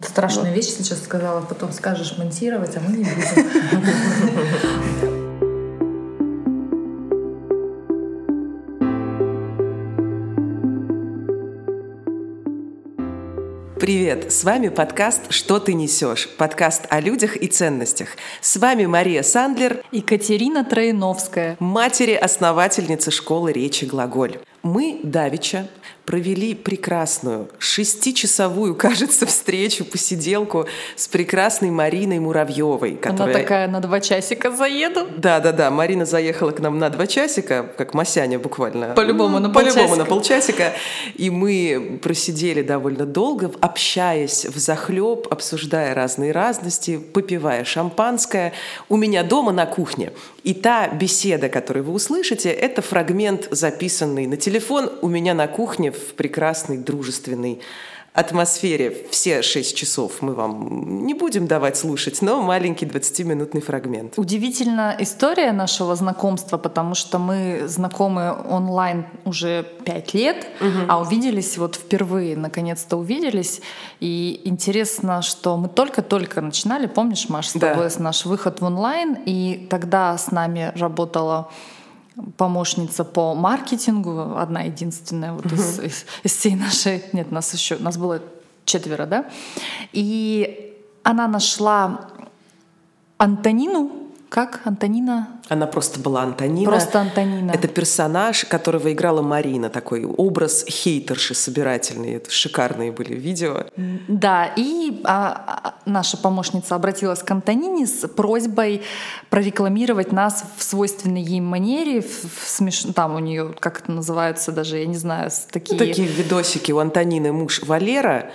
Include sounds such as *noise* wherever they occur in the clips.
Страшную вещь сейчас сказала, потом скажешь монтировать, а мы не будем. Привет! С вами подкаст «Что ты несешь?» Подкаст о людях и ценностях. С вами Мария Сандлер и Катерина Троиновская, матери-основательницы школы речи «Глаголь». Мы, Давича, провели прекрасную, шестичасовую, *laughs* кажется, встречу, посиделку с прекрасной Мариной Муравьевой. Которая... Она такая, на два часика заеду. Да-да-да, Марина заехала к нам на два часика, как Масяня буквально. По-любому на полчасика. По-любому на полчасика. И мы просидели довольно долго, общаясь в захлеб, обсуждая разные разности, попивая шампанское. У меня дома на кухне. И та беседа, которую вы услышите, это фрагмент, записанный на телефон у меня на кухне в прекрасной дружественной атмосфере все шесть часов мы вам не будем давать слушать, но маленький 20-минутный фрагмент. Удивительная история нашего знакомства, потому что мы знакомы онлайн уже пять лет, угу. а увиделись вот впервые, наконец-то увиделись. И интересно, что мы только-только начинали, помнишь, Маш, с да. тобой наш выход в онлайн, и тогда с нами работала помощница по маркетингу, одна единственная вот из, из, из всей нашей, нет, нас еще, нас было четверо, да, и она нашла Антонину, как? Антонина? Она просто была Антонина. Просто Антонина. Это персонаж, которого играла Марина, такой образ хейтерши собирательный. Это шикарные были видео. Да, и а, а, наша помощница обратилась к Антонине с просьбой прорекламировать нас в свойственной ей манере. В, в смеш... Там у нее, как это называется, даже я не знаю, такие... Ну, такие видосики у Антонины муж Валера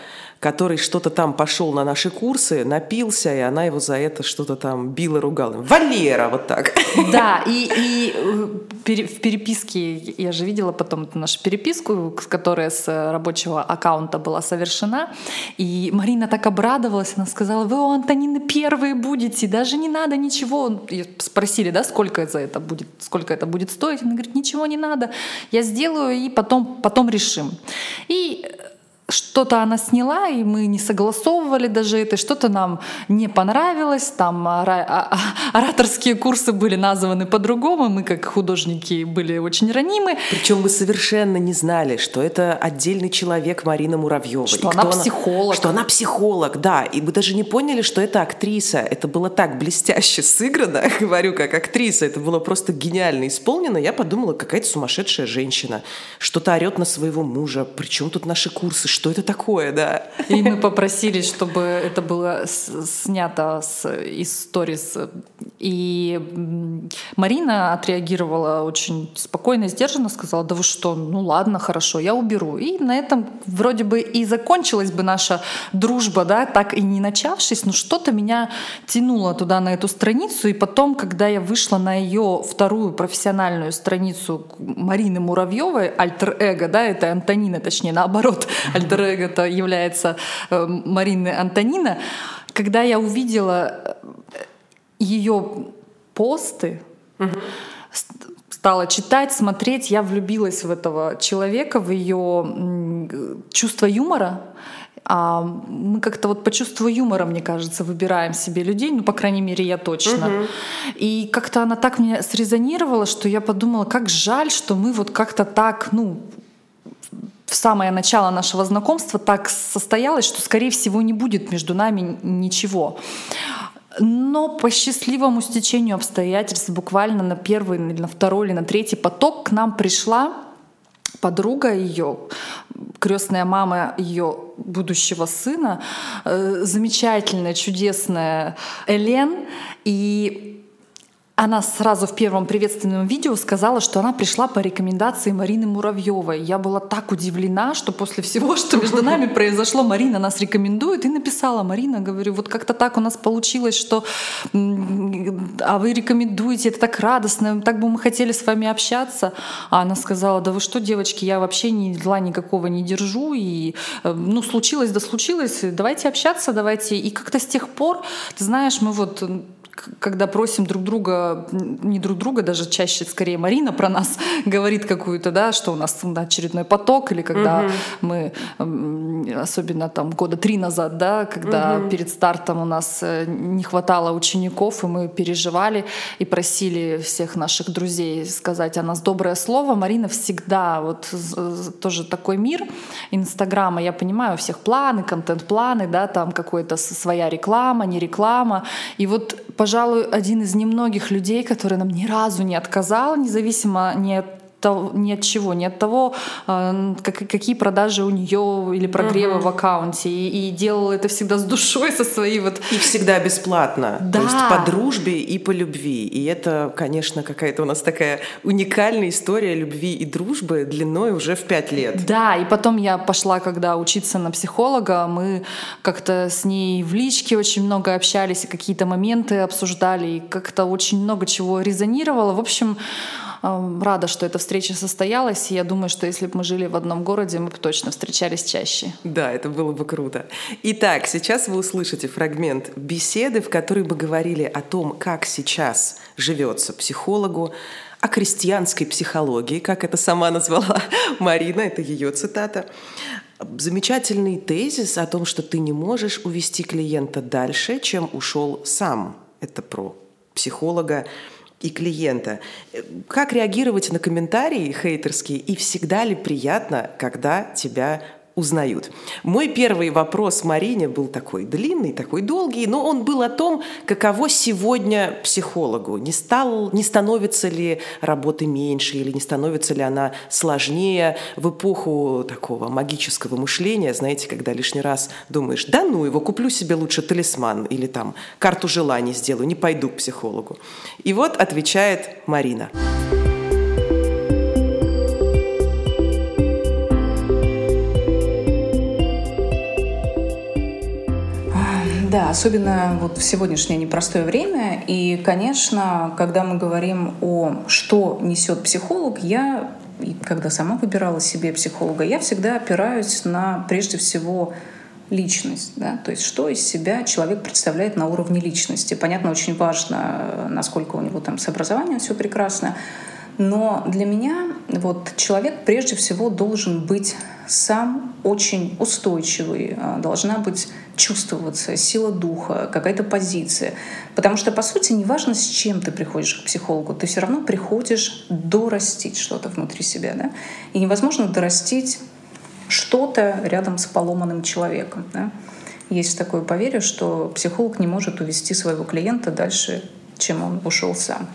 который что-то там пошел на наши курсы, напился, и она его за это что-то там била, ругала. Валера, вот так. Да, и, и э, в переписке, я же видела потом нашу переписку, которая с рабочего аккаунта была совершена, и Марина так обрадовалась, она сказала, вы у Антонины первые будете, даже не надо ничего. И спросили, да, сколько за это будет, сколько это будет стоить? Она говорит, ничего не надо, я сделаю, и потом, потом решим. И что-то она сняла, и мы не согласовывали даже это, что-то нам не понравилось, там ораторские курсы были названы по-другому, мы как художники были очень ранимы. Причем мы совершенно не знали, что это отдельный человек Марина Муравьева. Что она психолог. Она, что она психолог, да. И мы даже не поняли, что это актриса. Это было так блестяще сыграно, *laughs* говорю, как актриса. Это было просто гениально исполнено. Я подумала, какая-то сумасшедшая женщина. Что-то орет на своего мужа. Причем тут наши курсы? Что это такое, да. И мы попросили, чтобы это было снято с, из сторис. И Марина отреагировала очень спокойно сдержанно, сказала, да вы что, ну ладно, хорошо, я уберу. И на этом вроде бы и закончилась бы наша дружба, да, так и не начавшись, но что-то меня тянуло туда, на эту страницу. И потом, когда я вышла на ее вторую профессиональную страницу Марины Муравьевой, альтер-эго, да, это Антонина, точнее, наоборот, *laughs* альтер эго является э, Марины Антонина, когда я увидела э, ее посты, угу. стала читать, смотреть, я влюбилась в этого человека, в ее чувство юмора. А мы как-то вот по чувству юмора, мне кажется, выбираем себе людей, ну, по крайней мере, я точно. Угу. И как-то она так мне срезонировала, что я подумала, как жаль, что мы вот как-то так, ну, в самое начало нашего знакомства так состоялось, что, скорее всего, не будет между нами ничего. Но по счастливому стечению обстоятельств буквально на первый, на второй или на третий поток к нам пришла подруга ее, крестная мама ее будущего сына, э, замечательная, чудесная Элен. И она сразу в первом приветственном видео сказала, что она пришла по рекомендации Марины Муравьевой. Я была так удивлена, что после всего, что между *laughs* нами произошло, Марина нас рекомендует и написала. Марина, говорю, вот как-то так у нас получилось, что а вы рекомендуете, это так радостно, так бы мы хотели с вами общаться. А она сказала, да вы что, девочки, я вообще ни зла никакого не держу, и э, ну случилось, да случилось, давайте общаться, давайте. И как-то с тех пор, ты знаешь, мы вот когда просим друг друга, не друг друга, даже чаще скорее Марина про нас *laughs* говорит какую-то, да, что у нас очередной поток, или когда угу. мы, особенно там года три назад, да, когда угу. перед стартом у нас э, не хватало учеников, и мы переживали и просили всех наших друзей сказать о нас доброе слово. Марина всегда, вот тоже такой мир Инстаграма, я понимаю, у всех планы, контент-планы, да, там какой-то своя реклама, не реклама. И вот пожалуй, один из немногих людей, который нам ни разу не отказал, независимо не от ни от чего, ни от того, а, какие продажи у нее или прогревы uh-huh. в аккаунте. И, и делала это всегда с душой, со своей вот... И всегда бесплатно. Да. То есть по дружбе и по любви. И это, конечно, какая-то у нас такая уникальная история любви и дружбы длиной уже в пять лет. Да, и потом я пошла, когда учиться на психолога, мы как-то с ней в личке очень много общались, и какие-то моменты обсуждали, и как-то очень много чего резонировало. В общем, рада, что эта встреча состоялась. И я думаю, что если бы мы жили в одном городе, мы бы точно встречались чаще. Да, это было бы круто. Итак, сейчас вы услышите фрагмент беседы, в которой мы говорили о том, как сейчас живется психологу, о крестьянской психологии, как это сама назвала *laughs* Марина, это ее цитата. Замечательный тезис о том, что ты не можешь увести клиента дальше, чем ушел сам. Это про психолога и клиента. Как реагировать на комментарии хейтерские и всегда ли приятно, когда тебя узнают. Мой первый вопрос Марине был такой длинный, такой долгий, но он был о том, каково сегодня психологу. Не, стал, не становится ли работы меньше или не становится ли она сложнее в эпоху такого магического мышления, знаете, когда лишний раз думаешь, да ну его, куплю себе лучше талисман или там карту желаний сделаю, не пойду к психологу. И вот отвечает Марина. Марина. Особенно вот в сегодняшнее непростое время. И, конечно, когда мы говорим о что несет психолог, я, когда сама выбирала себе психолога, я всегда опираюсь на, прежде всего, личность, да, то есть что из себя человек представляет на уровне личности. Понятно, очень важно, насколько у него там с образованием все прекрасно, но для меня вот человек прежде всего должен быть сам очень устойчивый, а, должна быть чувствоваться сила духа, какая-то позиция. Потому что, по сути, неважно, с чем ты приходишь к психологу, ты все равно приходишь дорастить что-то внутри себя. Да? И невозможно дорастить что-то рядом с поломанным человеком. Да? Есть такое поверье, что психолог не может увести своего клиента дальше, чем он ушел сам.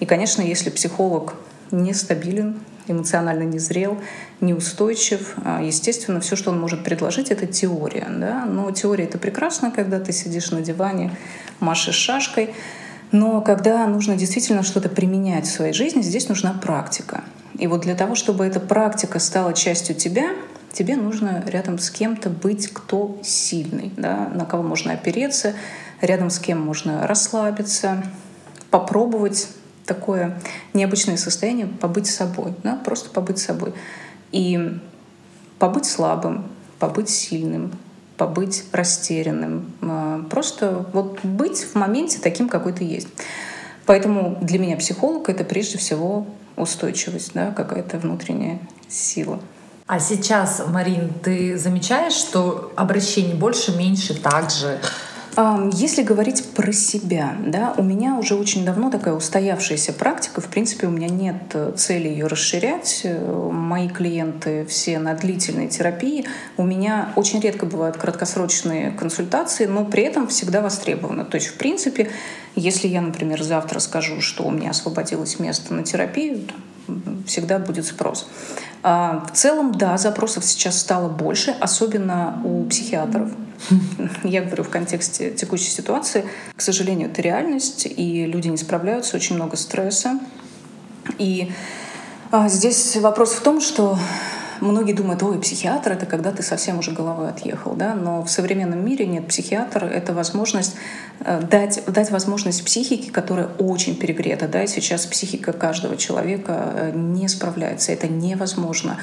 И, конечно, если психолог нестабилен, эмоционально незрел, неустойчив. А, естественно, все, что он может предложить, это теория. Да? Но теория — это прекрасно, когда ты сидишь на диване, машешь шашкой. Но когда нужно действительно что-то применять в своей жизни, здесь нужна практика. И вот для того, чтобы эта практика стала частью тебя, тебе нужно рядом с кем-то быть, кто сильный, да? на кого можно опереться, рядом с кем можно расслабиться, попробовать такое необычное состояние побыть собой, да, просто побыть собой. И побыть слабым, побыть сильным, побыть растерянным, а, просто вот быть в моменте таким, какой ты есть. Поэтому для меня психолог — это прежде всего устойчивость, да, какая-то внутренняя сила. А сейчас, Марин, ты замечаешь, что обращений больше, меньше, так же? Если говорить про себя, да, у меня уже очень давно такая устоявшаяся практика. В принципе, у меня нет э, цели ее расширять. Э, мои клиенты все на длительной терапии. У меня очень редко бывают краткосрочные консультации, но при этом всегда востребованы. То есть, в принципе, если я, например, завтра скажу, что у меня освободилось место на терапию, всегда будет спрос. А, в целом, да, запросов сейчас стало больше, особенно у психиатров. Я говорю в контексте текущей ситуации. К сожалению, это реальность, и люди не справляются, очень много стресса. И а, здесь вопрос в том, что многие думают, ой, психиатр — это когда ты совсем уже головой отъехал, да, но в современном мире нет, психиатр — это возможность э, дать, дать возможность психике, которая очень перегрета, да, и сейчас психика каждого человека э, не справляется, это невозможно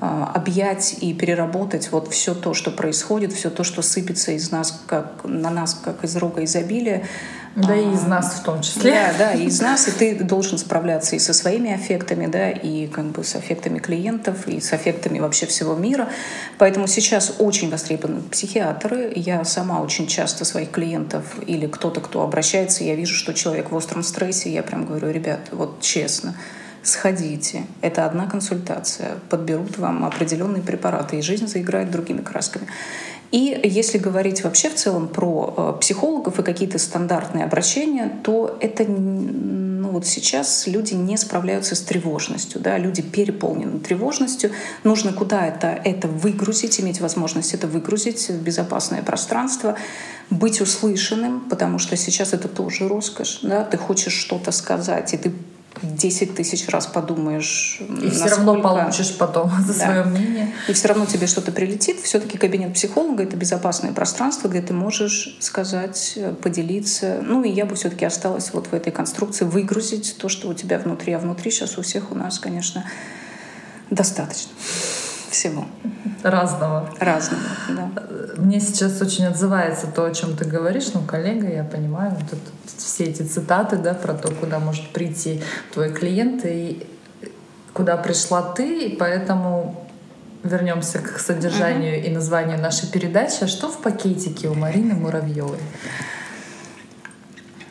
э, объять и переработать вот все то, что происходит, все то, что сыпется из нас, как, на нас, как из рога изобилия, Да, и из нас в том числе. Да, да, и из нас, и ты должен справляться и со своими аффектами, да, и как бы с аффектами клиентов, и с аффектами вообще всего мира. Поэтому сейчас очень востребованы психиатры. Я сама очень часто своих клиентов или кто-то, кто обращается, я вижу, что человек в остром стрессе, я прям говорю, ребят, вот честно, сходите. Это одна консультация. Подберут вам определенные препараты, и жизнь заиграет другими красками. И если говорить вообще в целом про э, психологов и какие-то стандартные обращения, то это ну вот сейчас люди не справляются с тревожностью, да, люди переполнены тревожностью, нужно куда это, это выгрузить, иметь возможность это выгрузить в безопасное пространство, быть услышанным, потому что сейчас это тоже роскошь, да, ты хочешь что-то сказать, и ты 10 тысяч раз подумаешь. И все равно получишь потом *laughs* за да. свое мнение. И все равно тебе что-то прилетит. Все-таки кабинет психолога это безопасное пространство, где ты можешь сказать, поделиться. Ну и я бы все-таки осталась вот в этой конструкции, выгрузить то, что у тебя внутри. А внутри сейчас у всех у нас, конечно, достаточно всего. Разного. Разного, да. Мне сейчас очень отзывается то, о чем ты говоришь, ну, коллега, я понимаю, вот это, все эти цитаты, да, про то, куда может прийти твой клиент и куда пришла ты, и поэтому вернемся к содержанию uh-huh. и названию нашей передачи. А что в пакетике у Марины Муравьевой?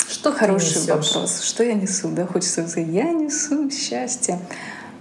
Что Хороший вопрос. Что я несу? Да, хочется сказать, я несу счастье.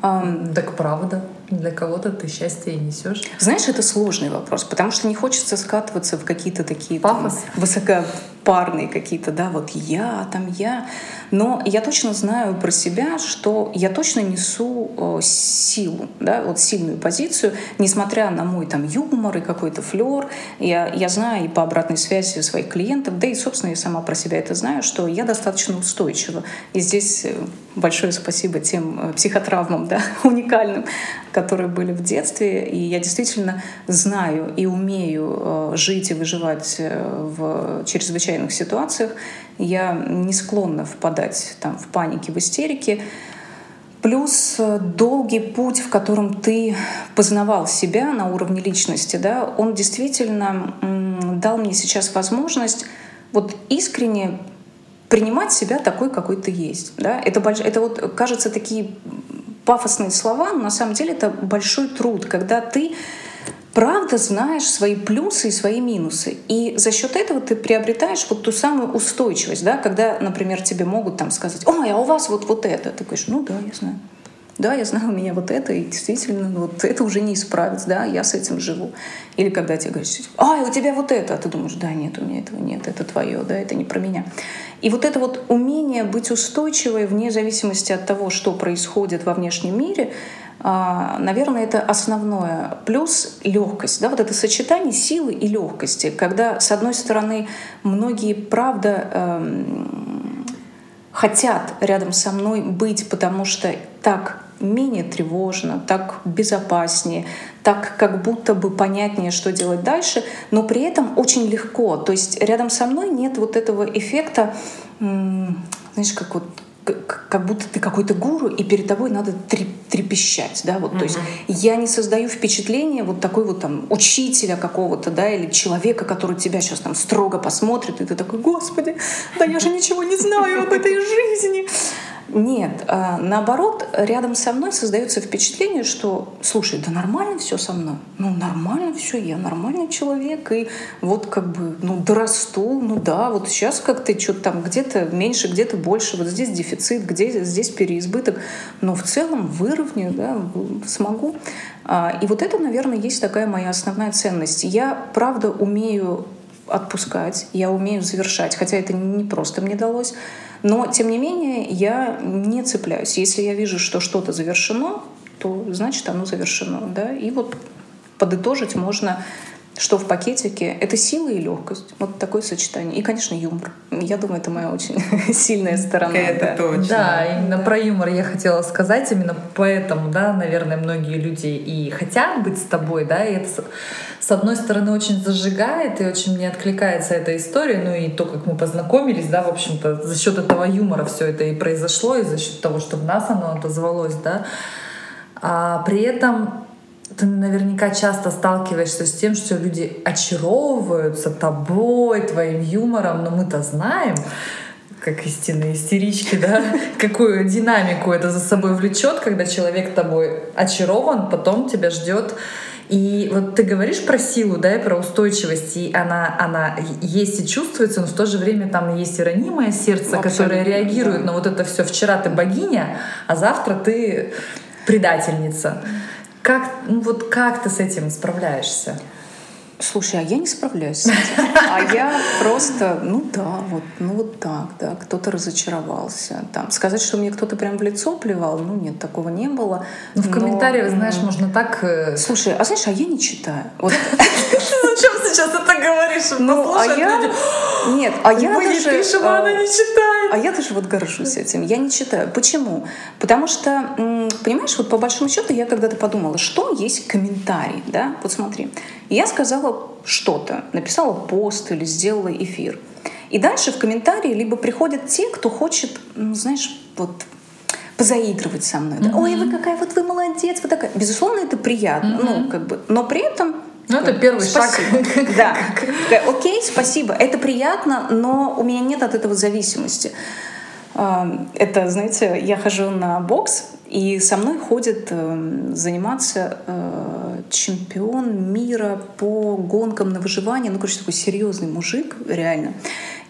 Um, так правда. Для кого-то ты счастье и несешь. Знаешь, это сложный вопрос, потому что не хочется скатываться в какие-то такие там, высокопарные какие-то, да, вот я, там я. Но я точно знаю про себя, что я точно несу э, силу, да, вот сильную позицию, несмотря на мой там юмор и какой-то флер. Я, я знаю и по обратной связи своих клиентов, да и, собственно, я сама про себя это знаю, что я достаточно устойчива. И здесь э, большое спасибо тем э, психотравмам, да, *laughs* уникальным, которые были в детстве. И я действительно знаю и умею жить и выживать в чрезвычайных ситуациях. Я не склонна впадать там, в панике, в истерике. Плюс э, долгий путь, в котором ты познавал себя на уровне личности, да, он действительно дал мне сейчас возможность вот искренне принимать себя такой, какой ты есть. Да? Это, больш... это вот, кажется, такие пафосные слова, но на самом деле это большой труд, когда ты правда знаешь свои плюсы и свои минусы. И за счет этого ты приобретаешь вот ту самую устойчивость, да, когда, например, тебе могут там сказать, ой, а у вас вот, вот это. Ты говоришь, ну да, я знаю. Да, я знаю, у меня вот это, и действительно, вот это уже не исправить, да, я с этим живу. Или когда тебе говорят, ай, у тебя вот это, а ты думаешь, да, нет, у меня этого нет, это твое, да, это не про меня. И вот это вот умение быть устойчивой вне зависимости от того, что происходит во внешнем мире, а, наверное, это основное. Плюс легкость, да, вот это сочетание силы и легкости, когда, с одной стороны, многие, правда, эм, хотят рядом со мной быть, потому что так менее тревожно, так безопаснее, так как будто бы понятнее, что делать дальше, но при этом очень легко. То есть рядом со мной нет вот этого эффекта, знаешь, как вот как будто ты какой-то гуру, и перед тобой надо трепещать, да, вот, mm-hmm. то есть я не создаю впечатление вот такой вот там учителя какого-то, да, или человека, который тебя сейчас там строго посмотрит, и ты такой, господи, да я же ничего не знаю об этой *laughs* жизни, нет, а наоборот, рядом со мной создается впечатление, что, слушай, да нормально все со мной, ну нормально все, я нормальный человек, и вот как бы, ну дорасту, ну да, вот сейчас как-то что-то там где-то меньше, где-то больше, вот здесь дефицит, где здесь переизбыток, но в целом выровняю, да, смогу. А, и вот это, наверное, есть такая моя основная ценность. Я, правда, умею отпускать, я умею завершать, хотя это не просто мне далось, но, тем не менее, я не цепляюсь. Если я вижу, что что-то завершено, то значит оно завершено. Да? И вот подытожить можно что в пакетике — это сила и легкость. Вот такое сочетание. И, конечно, юмор. Я думаю, это моя очень *laughs* сильная сторона. Это да. точно. Да, именно да. про юмор я хотела сказать. Именно поэтому, да, наверное, многие люди и хотят быть с тобой, да, и это с одной стороны очень зажигает и очень мне откликается эта история, ну и то, как мы познакомились, да, в общем-то, за счет этого юмора все это и произошло, и за счет того, что в нас оно отозвалось, да. А при этом ты наверняка часто сталкиваешься с тем, что люди очаровываются тобой, твоим юмором, но мы-то знаем, как истинные истерички, да, *laughs* какую динамику это за собой влечет, когда человек тобой очарован, потом тебя ждет и вот ты говоришь про силу, да, и про устойчивость, и она, она есть и чувствуется, но в то же время там есть и ранимое сердце, Абсолютно, которое реагирует да. на вот это все. Вчера ты богиня, а завтра ты предательница. Как, ну вот как ты с этим справляешься? Слушай, а я не справляюсь с этим. А я просто, ну да, вот, ну вот так, да, кто-то разочаровался. Там, сказать, что мне кто-то прям в лицо плевал, ну нет, такого не было. Ну в комментариях, знаешь, можно так... Э, Слушай, а знаешь, а я не читаю. Вот. *laughs* Зачем сейчас это говоришь? Ну, а я... Нет, а я Мы даже... пишем, а она не читает. А я даже вот горжусь этим. Я не читаю. Почему? Потому что, понимаешь, вот по большому счету я когда-то подумала, что есть комментарий, да? Вот смотри. Я сказала что-то, написала пост или сделала эфир. И дальше в комментарии либо приходят те, кто хочет, ну, знаешь, вот позаигрывать со мной. Mm-hmm. Ой, вы какая вот вы молодец, вы такая. Безусловно, это приятно, mm-hmm. ну как бы, но при этом ну, это первый спасибо. *laughs* шаг. Да. Окей, спасибо. Это приятно, но у меня нет от этого зависимости. Это, знаете, я хожу на бокс, и со мной ходит э, заниматься э, чемпион мира по гонкам на выживание. Ну, короче, такой серьезный мужик, реально.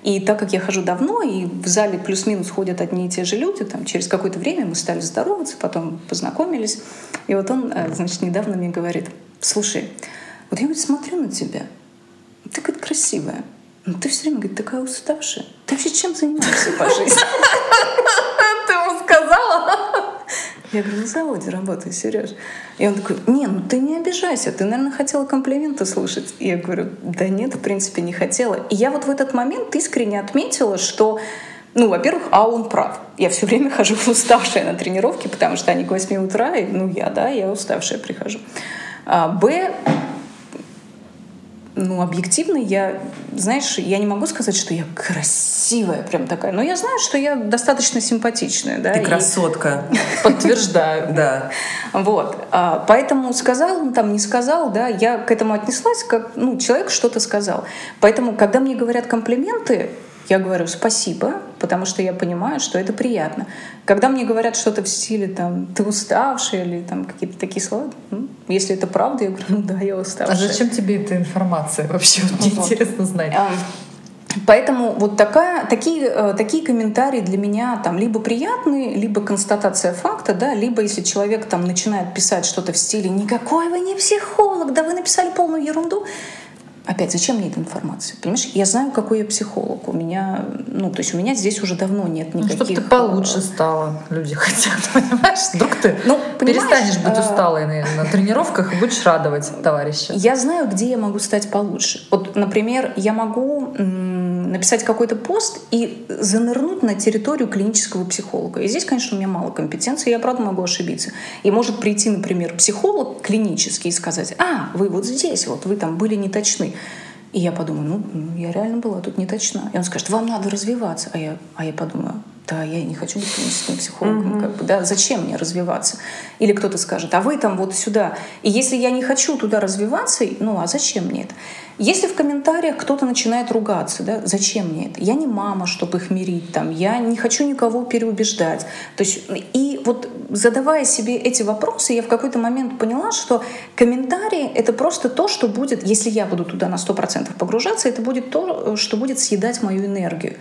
И так как я хожу давно, и в зале плюс-минус ходят одни и те же люди, там, через какое-то время мы стали здороваться, потом познакомились. И вот он, э, значит, недавно мне говорит, слушай, вот я вот смотрю на тебя, ты говорит, красивая, но ты все время, говорит, такая уставшая. Ты вообще чем занимаешься по жизни? *laughs* Ты ему сказала? Я говорю, на заводе работаю, Сереж. И он такой, не, ну ты не обижайся, ты, наверное, хотела комплименты слушать. И я говорю, да нет, в принципе, не хотела. И я вот в этот момент искренне отметила, что ну, во-первых, а он прав. Я все время хожу уставшая на тренировки, потому что они к 8 утра, и, ну, я, да, я уставшая прихожу. А, Б, ну, объективно я, знаешь, я не могу сказать, что я красивая прям такая, но я знаю, что я достаточно симпатичная, да. Ты красотка. *laughs* Подтверждаю. Да. Вот. А, поэтому сказал он там, не сказал, да, я к этому отнеслась, как, ну, человек что-то сказал. Поэтому, когда мне говорят комплименты, я говорю спасибо, потому что я понимаю, что это приятно. Когда мне говорят что-то в стиле там ты уставший или там какие-то такие слова, ну, если это правда, я говорю, *laughs* ну да, я уставшая. А зачем тебе эта информация вообще? Мне вот. интересно знать. А, поэтому вот такая, такие, э, такие комментарии для меня там либо приятные, либо констатация факта, да, либо если человек там начинает писать что-то в стиле «никакой вы не психолог, да вы написали полную ерунду», Опять, зачем мне эта информация? Понимаешь, я знаю, какой я психолог. У меня, ну, то есть у меня здесь уже давно нет никаких... Ну, чтобы ты получше стала, люди *laughs* хотят, понимаешь? Вдруг ты ну, перестанешь быть а, усталой на, на тренировках и будешь радовать товарища. Я знаю, где я могу стать получше. Вот, например, я могу написать какой-то пост и занырнуть на территорию клинического психолога. И здесь, конечно, у меня мало компетенции, я правда могу ошибиться. И может прийти, например, психолог клинический и сказать, а, вы вот здесь, вот вы там были не точны. И я подумаю, ну, ну я реально была тут не точна. И он скажет, вам надо развиваться. А я, а я подумаю, да, я не хочу быть клиническим психологом, mm-hmm. как бы, да, зачем мне развиваться? Или кто-то скажет, а вы там вот сюда. И если я не хочу туда развиваться, ну, а зачем мне это? Если в комментариях кто-то начинает ругаться, да, зачем мне это? Я не мама, чтобы их мирить, там, я не хочу никого переубеждать. То есть, и вот задавая себе эти вопросы, я в какой-то момент поняла, что комментарии — это просто то, что будет, если я буду туда на 100% погружаться, это будет то, что будет съедать мою энергию.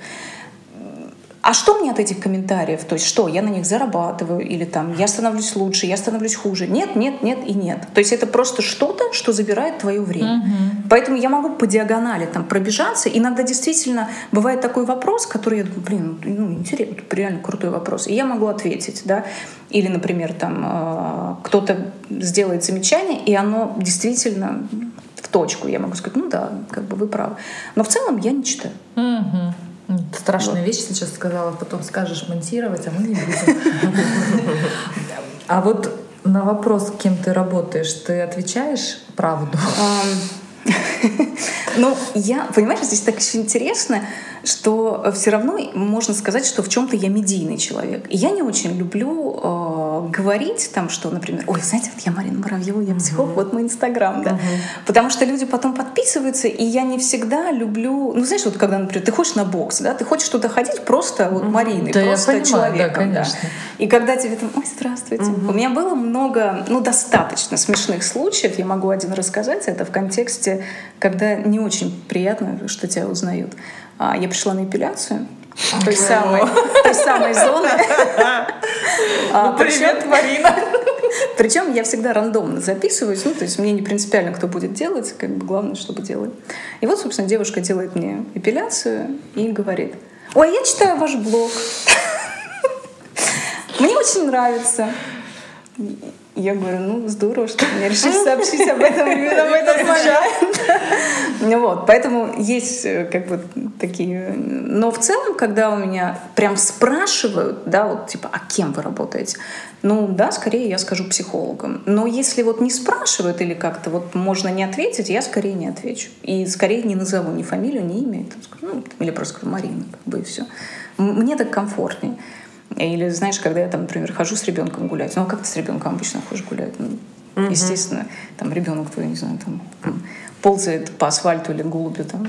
А что мне от этих комментариев? То есть что, я на них зарабатываю? Или там я становлюсь лучше, я становлюсь хуже? Нет, нет, нет и нет. То есть это просто что-то, что забирает твое время. Угу. Поэтому я могу по диагонали там пробежаться. Иногда действительно бывает такой вопрос, который я думаю, блин, ну интересно, реально крутой вопрос. И я могу ответить, да. Или, например, там э, кто-то сделает замечание, и оно действительно в точку. Я могу сказать, ну да, как бы вы правы. Но в целом я не читаю. Угу. Страшную вот. вещь сейчас сказала, потом скажешь монтировать, а мы не будем. А вот на вопрос, кем ты работаешь, ты отвечаешь правду? *laughs* Ну, я, понимаешь, здесь так еще интересно, что все равно можно сказать, что в чем-то я медийный человек. И я не очень люблю э, говорить там, что, например, ой, знаете, вот я Марина Муравьева, я психолог, uh-huh. вот мой Инстаграм, да. Uh-huh. Потому что люди потом подписываются, и я не всегда люблю, ну, знаешь, вот когда, например, ты хочешь на бокс, да, ты хочешь туда ходить просто вот Мариной, да, просто я понимаю, человеком, да, конечно. да. И когда тебе там, ой, здравствуйте. Uh-huh. У меня было много, ну, достаточно смешных случаев, я могу один рассказать, это в контексте, когда не очень приятно, что тебя узнают. А, я пришла на эпиляцию, той самой, той самой зоны. А, ну, привет, Марина! Причем я всегда рандомно записываюсь, ну, то есть мне не принципиально, кто будет делать, как бы главное, чтобы делали. И вот, собственно, девушка делает мне эпиляцию и говорит, ой, я читаю ваш блог. Мне очень нравится. Я говорю, ну здорово, что мне решили сообщить об этом именно в этот момент. *laughs* Ну вот, поэтому есть э, как бы такие... Но в целом, когда у меня прям спрашивают, да, вот типа, а кем вы работаете? Ну да, скорее я скажу психологом. Но если вот не спрашивают или как-то вот можно не ответить, я скорее не отвечу. И скорее не назову ни фамилию, ни имя. Ну, или просто скажу Марина, как бы и все. Мне так комфортнее. Или, знаешь, когда я там, например, хожу с ребенком гулять, ну а как ты с ребенком обычно ходишь гулять? Ну, угу. Естественно, там ребенок твой, не знаю, там, ползает по асфальту или голубю там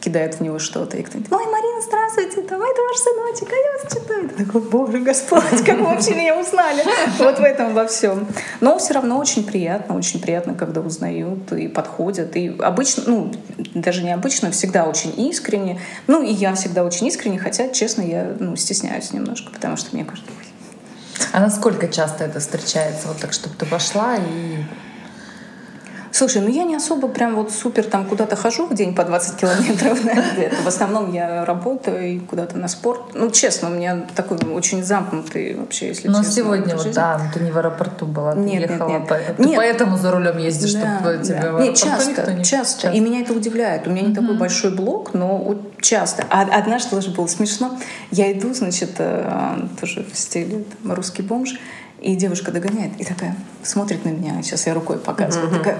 кидает в него что-то, и кто-нибудь, ой, Марина, здравствуйте, там, это ваш сыночек, а я вас читаю. Такой, боже, Господь, как вы вообще меня узнали? Вот в этом во всем. Но все равно очень приятно, очень приятно, когда узнают и подходят. И обычно, ну, даже не обычно, всегда очень искренне. Ну, и я всегда очень искренне, хотя, честно, я, ну, стесняюсь немножко, потому что мне кажется, а насколько часто это встречается? Вот так, чтобы ты пошла и Слушай, ну я не особо прям вот супер там куда-то хожу в день по 20 километров. В основном я работаю и куда-то на спорт. Ну, честно, у меня такой очень замкнутый вообще, если Но честно. сегодня вот, да, ты не в аэропорту была, ты нет, ехала. Нет, нет. Ты нет. поэтому за рулем ездишь, да, чтобы тебя да. в Нет, часто, никто не... часто, часто. И меня это удивляет. У меня не такой большой блок, но часто. А однажды тоже было смешно. Я иду, значит, э, тоже в стиле там, русский бомж, и девушка догоняет и такая смотрит на меня. Сейчас я рукой показываю. Такая,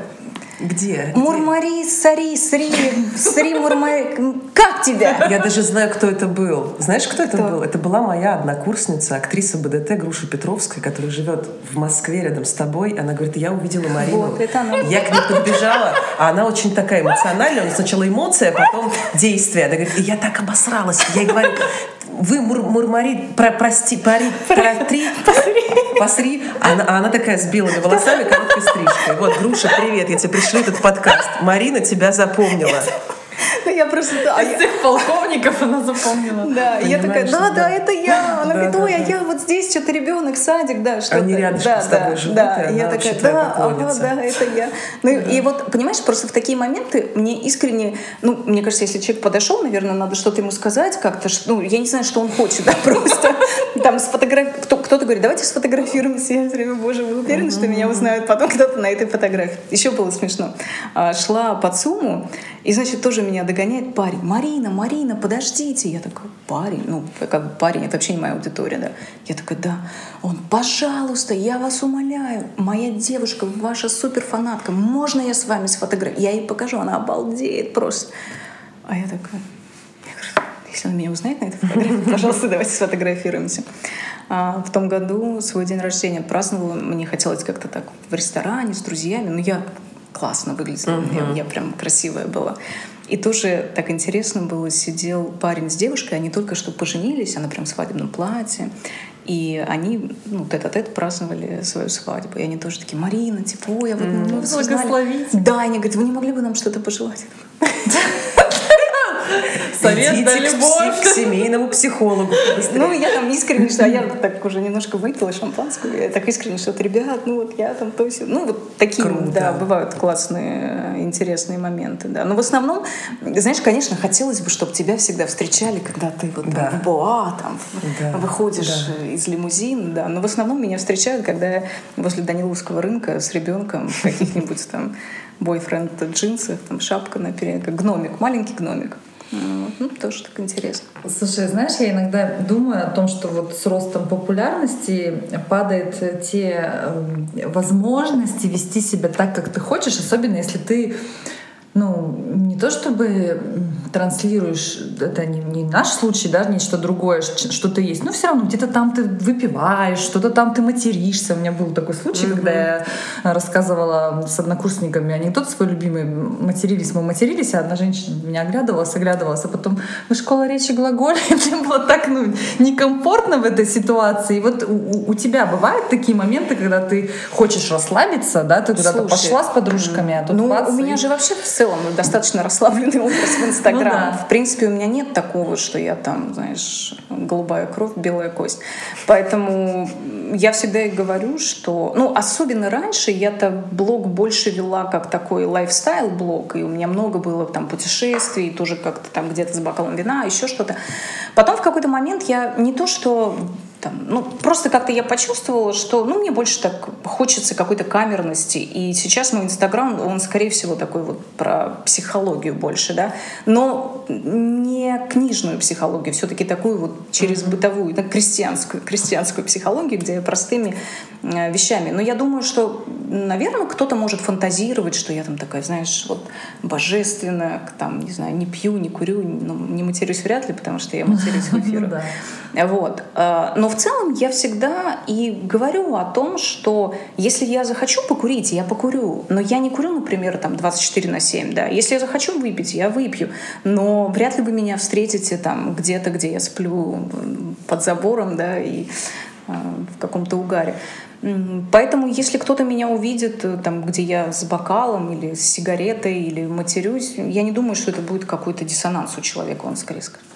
где? Мурмари, Сари, Сри, Сри Мурмари. Как тебя? Я даже знаю, кто это был. Знаешь, кто, кто? это был? Это была моя однокурсница, актриса БДТ Груша Петровская, которая живет в Москве рядом с тобой. Она говорит, я увидела Марину. Вот, это она. Я к ней подбежала, а она очень такая эмоциональная. Сначала эмоция, а потом действие. Она говорит, и я так обосралась. Я ей говорю, вы мур мурмари, про, прости, пари, протри, посри. Она, а она такая с белыми волосами, короткой стрижкой. Вот, Груша, привет, я тебе пришлю этот подкаст. Марина тебя запомнила. Ну, я просто... Да, Из всех полковников она запомнила. Да, я такая, да, да, это я. Она говорит, ой, а я вот здесь что-то ребенок, садик, да, что-то. Они рядышком с тобой живут, Да, я такая, да, ага, да, это я. Ну, и вот, понимаешь, просто в такие моменты мне искренне, ну, мне кажется, если человек подошел, наверное, надо что-то ему сказать как-то, ну, я не знаю, что он хочет, да, *laughs* просто там сфотографировать. Кто-то говорит, давайте сфотографируемся. Я все время, боже, вы уверены, что меня узнают потом кто-то на этой фотографии? Еще было смешно. А, шла под сумму, и, значит, тоже меня догоняет парень. Марина, Марина, подождите. Я такая, парень? Ну, как бы парень, это вообще не моя аудитория, да. Я такая, да. Он, пожалуйста, я вас умоляю, моя девушка, ваша суперфанатка, можно я с вами сфотографирую? Я ей покажу, она обалдеет просто. А я такая, если он меня узнает на этой фотографии, *laughs* пожалуйста, давайте сфотографируемся. А, в том году свой день рождения праздновала, мне хотелось как-то так в ресторане с друзьями, но я классно выглядела, uh-huh. я, я прям красивая была. И тоже так интересно было, сидел парень с девушкой, они только что поженились, она прям в свадебном платье. И они, ну, тет-а-тет праздновали свою свадьбу. И они тоже такие, Марина, типа, ой, а вот mm. Благословите. Да, они говорят, вы не могли бы нам что-то пожелать? *laughs* Совет Идите да любовь. К, к семейному психологу. Ну, я там искренне, что я так уже немножко выпила шампанского. Я так искренне, что, ребят, ну вот я там то все. Ну, вот такие, Круто. да, бывают классные, интересные моменты, да. Но в основном, знаешь, конечно, хотелось бы, чтобы тебя всегда встречали, когда ты вот да. в Боа, там, да. выходишь да. из лимузина, да. Но в основном меня встречают, когда я возле Даниловского рынка с ребенком в каких-нибудь там бойфренд джинсах, там шапка на перед, как гномик, маленький гномик. Ну, тоже так интересно. Слушай, знаешь, я иногда думаю о том, что вот с ростом популярности падают те э, возможности вести себя так, как ты хочешь, особенно если ты ну, не то чтобы транслируешь, это не, не наш случай, да, нечто другое, что-то есть, но все равно где-то там ты выпиваешь, что-то там ты материшься. У меня был такой случай, mm-hmm. когда я рассказывала с однокурсниками анекдот свой любимый. Матерились, мы матерились, а одна женщина меня оглядывалась, оглядывалась, а потом мы школа речи глаголя, *laughs* мне было так ну, некомфортно в этой ситуации. И вот у, у тебя бывают такие моменты, когда ты хочешь расслабиться, да, ты куда-то пошла с подружками, а тут Ну, у меня и... же вообще в целом достаточно расслабленный образ в Инстаграм. Ну, да. В принципе, у меня нет такого, что я там, знаешь, голубая кровь, белая кость. Поэтому я всегда и говорю, что... Ну, особенно раньше я-то блог больше вела как такой лайфстайл-блог, и у меня много было там путешествий, тоже как-то там где-то с бокалом вина, еще что-то. Потом в какой-то момент я не то, что там, ну, просто как-то я почувствовала, что, ну, мне больше так хочется какой-то камерности. И сейчас мой Инстаграм, он, скорее всего, такой вот про психологию больше, да, но не книжную психологию, все-таки такую вот через бытовую, да, крестьянскую, крестьянскую психологию, где простыми э, вещами. Но я думаю, что, наверное, кто-то может фантазировать, что я там такая, знаешь, вот божественная, там, не знаю, не пью, не курю, ну, не матерюсь вряд ли, потому что я матерюсь в *laughs* эфирах. Вот. Э, в целом я всегда и говорю о том, что если я захочу покурить, я покурю. Но я не курю, например, там 24 на 7. Да? Если я захочу выпить, я выпью. Но вряд ли вы меня встретите там где-то, где я сплю под забором да, и э, в каком-то угаре. Поэтому, если кто-то меня увидит, там, где я с бокалом или с сигаретой или матерюсь, я не думаю, что это будет какой-то диссонанс у человека. Он скорее скажет,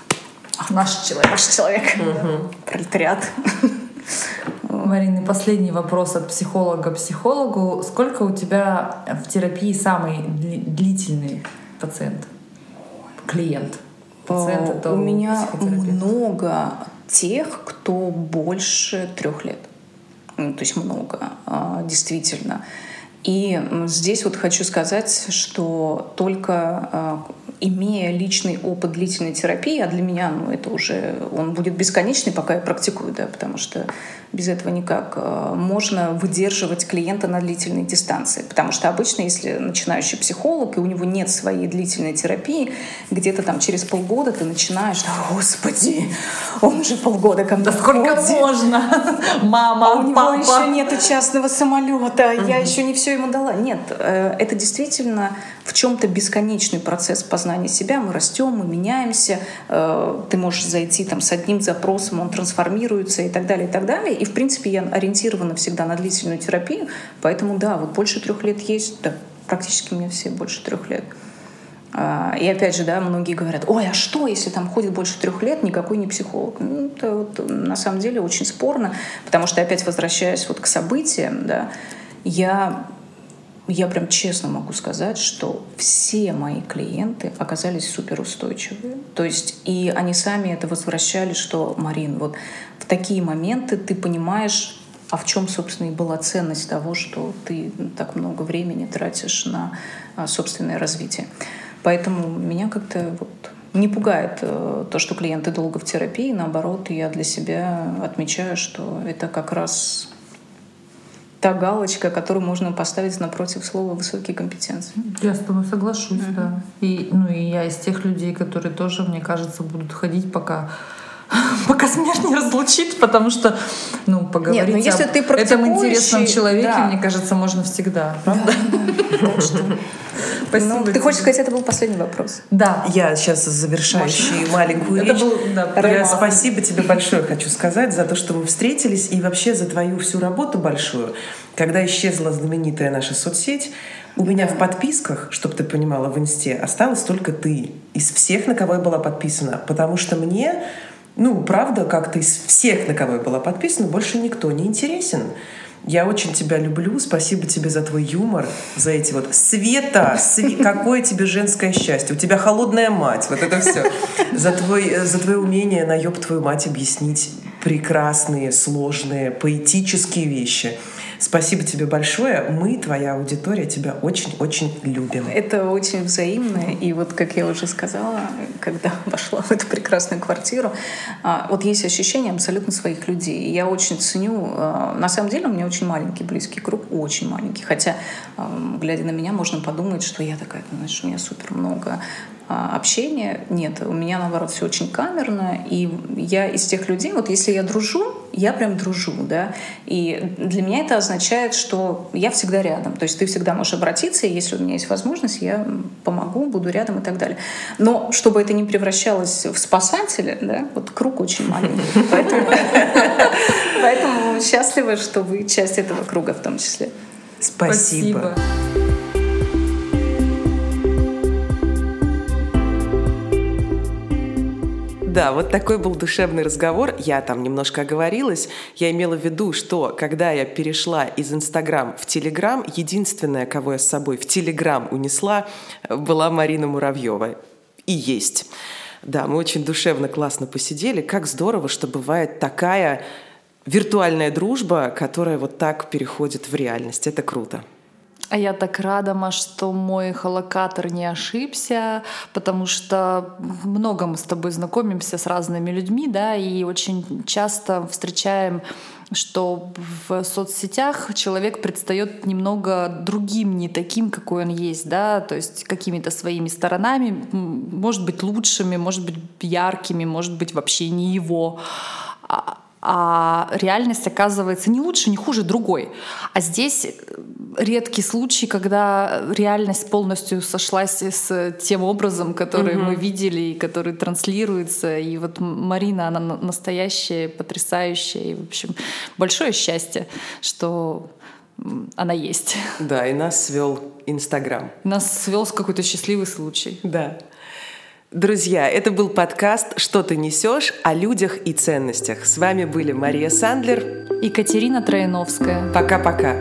Наш человек. Наш человек. Угу. Пролетариат. Марина, последний вопрос от психолога к психологу. Сколько у тебя в терапии самый длительный пациент? Клиент? Пациент это у меня много тех, кто больше трех лет. Ну, то есть много, а, действительно. И здесь вот хочу сказать, что только а, имея личный опыт длительной терапии, а для меня ну, это уже он будет бесконечный, пока я практикую, да, потому что без этого никак. Э, можно выдерживать клиента на длительной дистанции. Потому что обычно, если начинающий психолог, и у него нет своей длительной терапии, где-то там через полгода ты начинаешь, господи, он же полгода ко мне да сколько можно? *laughs* Мама, а у него папа. еще нету частного самолета, я еще не все ему дала. Нет, э, это действительно в чем-то бесконечный процесс познания себя. Мы растем, мы меняемся. Э, ты можешь зайти там с одним запросом, он трансформируется и так далее, и так далее. И, в принципе, я ориентирована всегда на длительную терапию. Поэтому, да, вот больше трех лет есть. Да, практически меня все больше трех лет. А, и опять же, да, многие говорят, ой, а что, если там ходит больше трех лет, никакой не психолог? Ну, это вот, на самом деле очень спорно, потому что, опять возвращаясь вот к событиям, да, я я прям честно могу сказать, что все мои клиенты оказались суперустойчивые. То есть и они сами это возвращали, что, Марин, вот в такие моменты ты понимаешь, а в чем, собственно, и была ценность того, что ты так много времени тратишь на а, собственное развитие. Поэтому меня как-то вот не пугает э, то, что клиенты долго в терапии. Наоборот, я для себя отмечаю, что это как раз та галочка, которую можно поставить напротив слова «высокие компетенции». Я с тобой соглашусь, mm-hmm. да. И, ну, и я из тех людей, которые тоже, мне кажется, будут ходить, пока *laughs* пока смерть не разлучит, потому что, ну, поговорить Нет, ну, если об ты этом интересном человеке, да. мне кажется, можно всегда, правда? *laughs* Да, Спасибо. Ну, ты хочешь сказать, это был последний вопрос? Да. Я сейчас завершающую маленькую это речь. Был, да, Я спасибо тебе большое хочу сказать за то, что мы встретились и вообще за твою всю работу большую. Когда исчезла знаменитая наша соцсеть, у меня в подписках, чтобы ты понимала, в инсте осталась только ты из всех, на кого я была подписана. Потому что мне, ну, правда, как-то из всех, на кого я была подписана, больше никто не интересен. Я очень тебя люблю. Спасибо тебе за твой юмор, за эти вот Света, сви... *laughs* какое тебе женское счастье. У тебя холодная мать. Вот это все. За, твой, за твое умение на ёб твою мать объяснить прекрасные, сложные, поэтические вещи. Спасибо тебе большое. Мы, твоя аудитория, тебя очень-очень любим. Это очень взаимно. И вот, как я уже сказала, когда *laughs* вошла в эту прекрасную квартиру, а, вот есть ощущение абсолютно своих людей. И я очень ценю... А, на самом деле у меня очень маленький близкий круг, очень маленький. Хотя, глядя на меня, можно подумать, что я такая, знаешь, у меня супер много общения. Нет, у меня, наоборот, все очень камерно. И я из тех людей, вот если я дружу, я прям дружу, да. И для меня это означает, что я всегда рядом. То есть ты всегда можешь обратиться, и если у меня есть возможность, я помогу, буду рядом и так далее. Но чтобы это не превращалось в спасателя, да, вот круг очень маленький. *laughs* Поэтому счастлива, что вы часть этого круга в том числе. Спасибо. Да, вот такой был душевный разговор. Я там немножко оговорилась. Я имела в виду, что когда я перешла из Инстаграм в Телеграм, единственная, кого я с собой в Телеграм унесла, была Марина Муравьева. И есть. Да, мы очень душевно, классно посидели. Как здорово, что бывает такая виртуальная дружба, которая вот так переходит в реальность. Это круто. А я так рада, Маш, что мой холокатор не ошибся, потому что много мы с тобой знакомимся с разными людьми, да, и очень часто встречаем что в соцсетях человек предстает немного другим, не таким, какой он есть, да, то есть какими-то своими сторонами, может быть лучшими, может быть яркими, может быть вообще не его. А, а реальность оказывается не лучше, не хуже другой. А здесь э, редкий случай, когда реальность полностью сошлась с тем образом, который угу. мы видели и который транслируется. И вот Марина, она настоящая, потрясающая. И, в общем, большое счастье, что она есть. Да, и нас свел Инстаграм. Нас свел с какой-то счастливый случай. Да. Друзья, это был подкаст «Что ты несешь?» о людях и ценностях. С вами были Мария Сандлер и Катерина Троиновская. Пока-пока.